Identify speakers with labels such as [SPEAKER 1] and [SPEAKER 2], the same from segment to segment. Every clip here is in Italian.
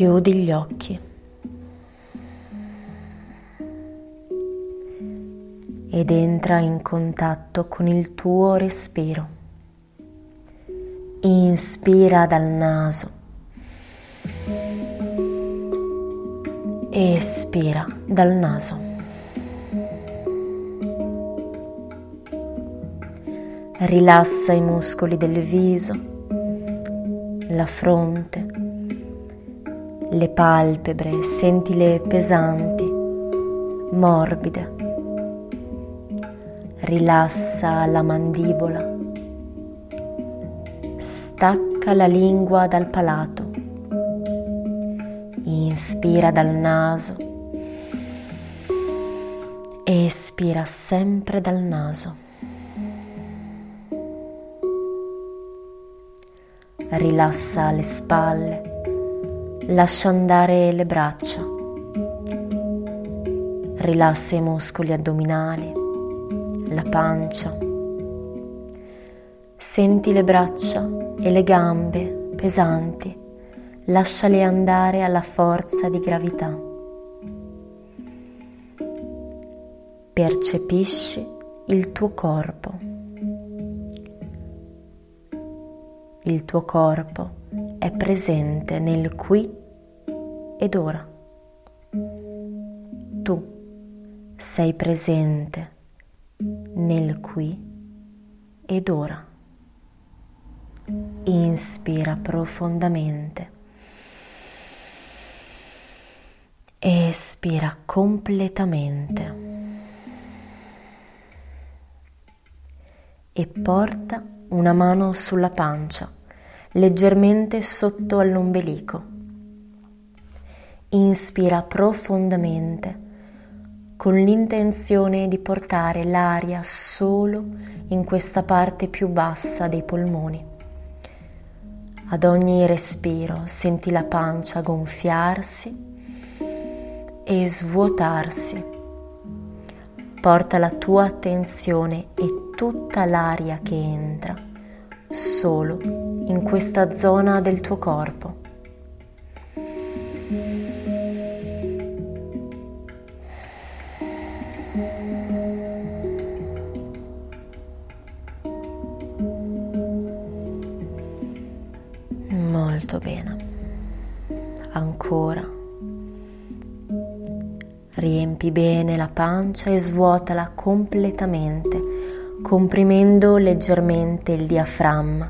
[SPEAKER 1] Chiudi gli occhi. Ed entra in contatto con il tuo respiro. Inspira dal naso. Espira dal naso. Rilassa i muscoli del viso, la fronte, le palpebre, sentile pesanti, morbide. Rilassa la mandibola. Stacca la lingua dal palato. Inspira dal naso. Espira sempre dal naso. Rilassa le spalle. Lascia andare le braccia. Rilassa i muscoli addominali, la pancia. Senti le braccia e le gambe pesanti lasciali andare alla forza di gravità. Percepisci il tuo corpo. Il tuo corpo è presente nel qui ed ora. Tu sei presente nel qui ed ora. Inspira profondamente. Espira completamente e porta una mano sulla pancia, leggermente sotto all'ombelico. Inspira profondamente con l'intenzione di portare l'aria solo in questa parte più bassa dei polmoni. Ad ogni respiro senti la pancia gonfiarsi e svuotarsi. Porta la tua attenzione e tutta l'aria che entra solo in questa zona del tuo corpo. Molto bene. Ancora. Riempi bene la pancia e svuotala completamente, comprimendo leggermente il diaframma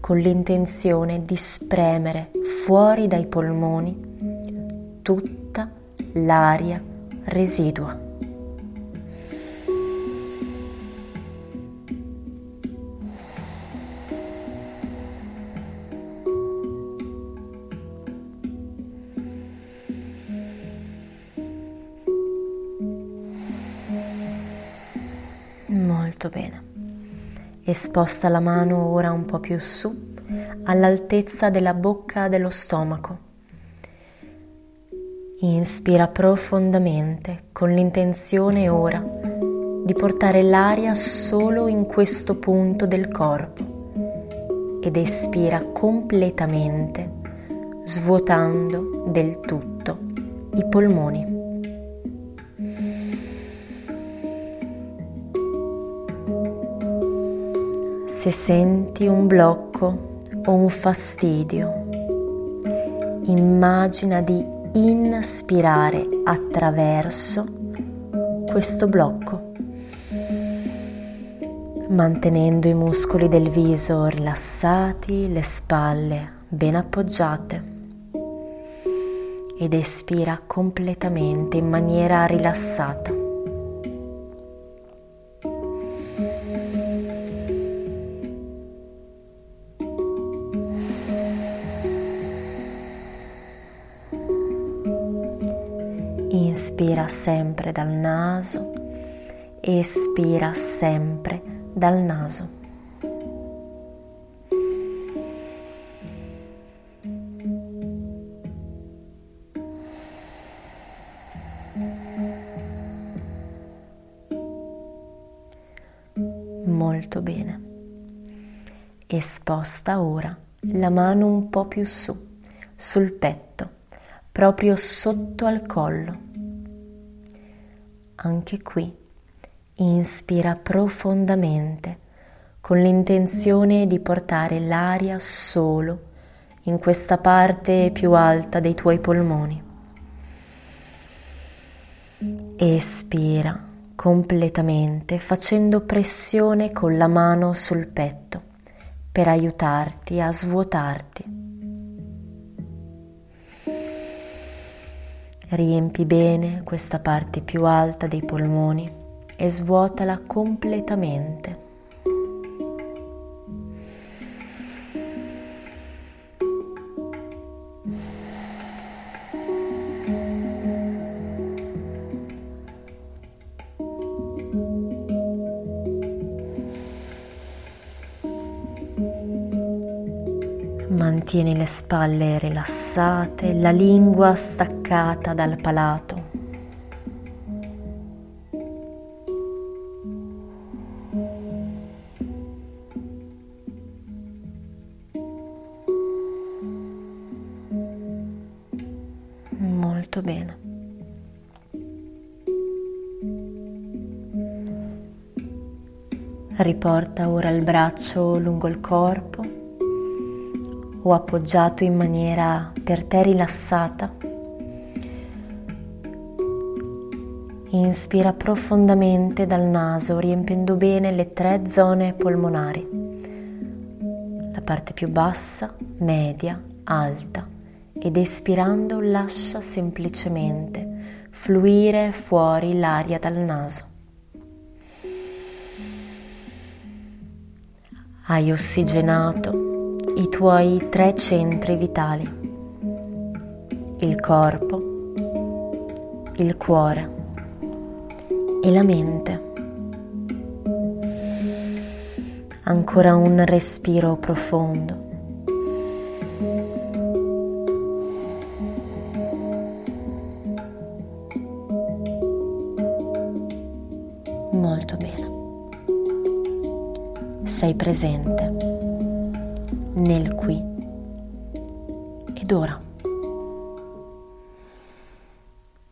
[SPEAKER 1] con l'intenzione di spremere fuori dai polmoni tutta l'aria residua. Molto bene. E sposta la mano ora un po' più su, all'altezza della bocca dello stomaco. Inspira profondamente con l'intenzione ora di portare l'aria solo in questo punto del corpo ed espira completamente, svuotando del tutto i polmoni. Se senti un blocco o un fastidio, immagina di inspirare attraverso questo blocco, mantenendo i muscoli del viso rilassati, le spalle ben appoggiate ed espira completamente in maniera rilassata. Inspira sempre dal naso, espira sempre dal naso. Molto bene. E sposta ora la mano un po' più su, sul petto, proprio sotto al collo. Anche qui inspira profondamente con l'intenzione di portare l'aria solo in questa parte più alta dei tuoi polmoni. Espira completamente facendo pressione con la mano sul petto per aiutarti a svuotarti. Riempi bene questa parte più alta dei polmoni e svuotala completamente. Mantieni le spalle rilassate, la lingua staccata dal palato. Molto bene. Riporta ora il braccio lungo il corpo o appoggiato in maniera per te rilassata. Inspira profondamente dal naso, riempendo bene le tre zone polmonari, la parte più bassa, media, alta, ed espirando lascia semplicemente fluire fuori l'aria dal naso. Hai ossigenato i tuoi tre centri vitali, il corpo, il cuore e la mente. Ancora un respiro profondo. Molto bene. Sei presente nel qui ed ora.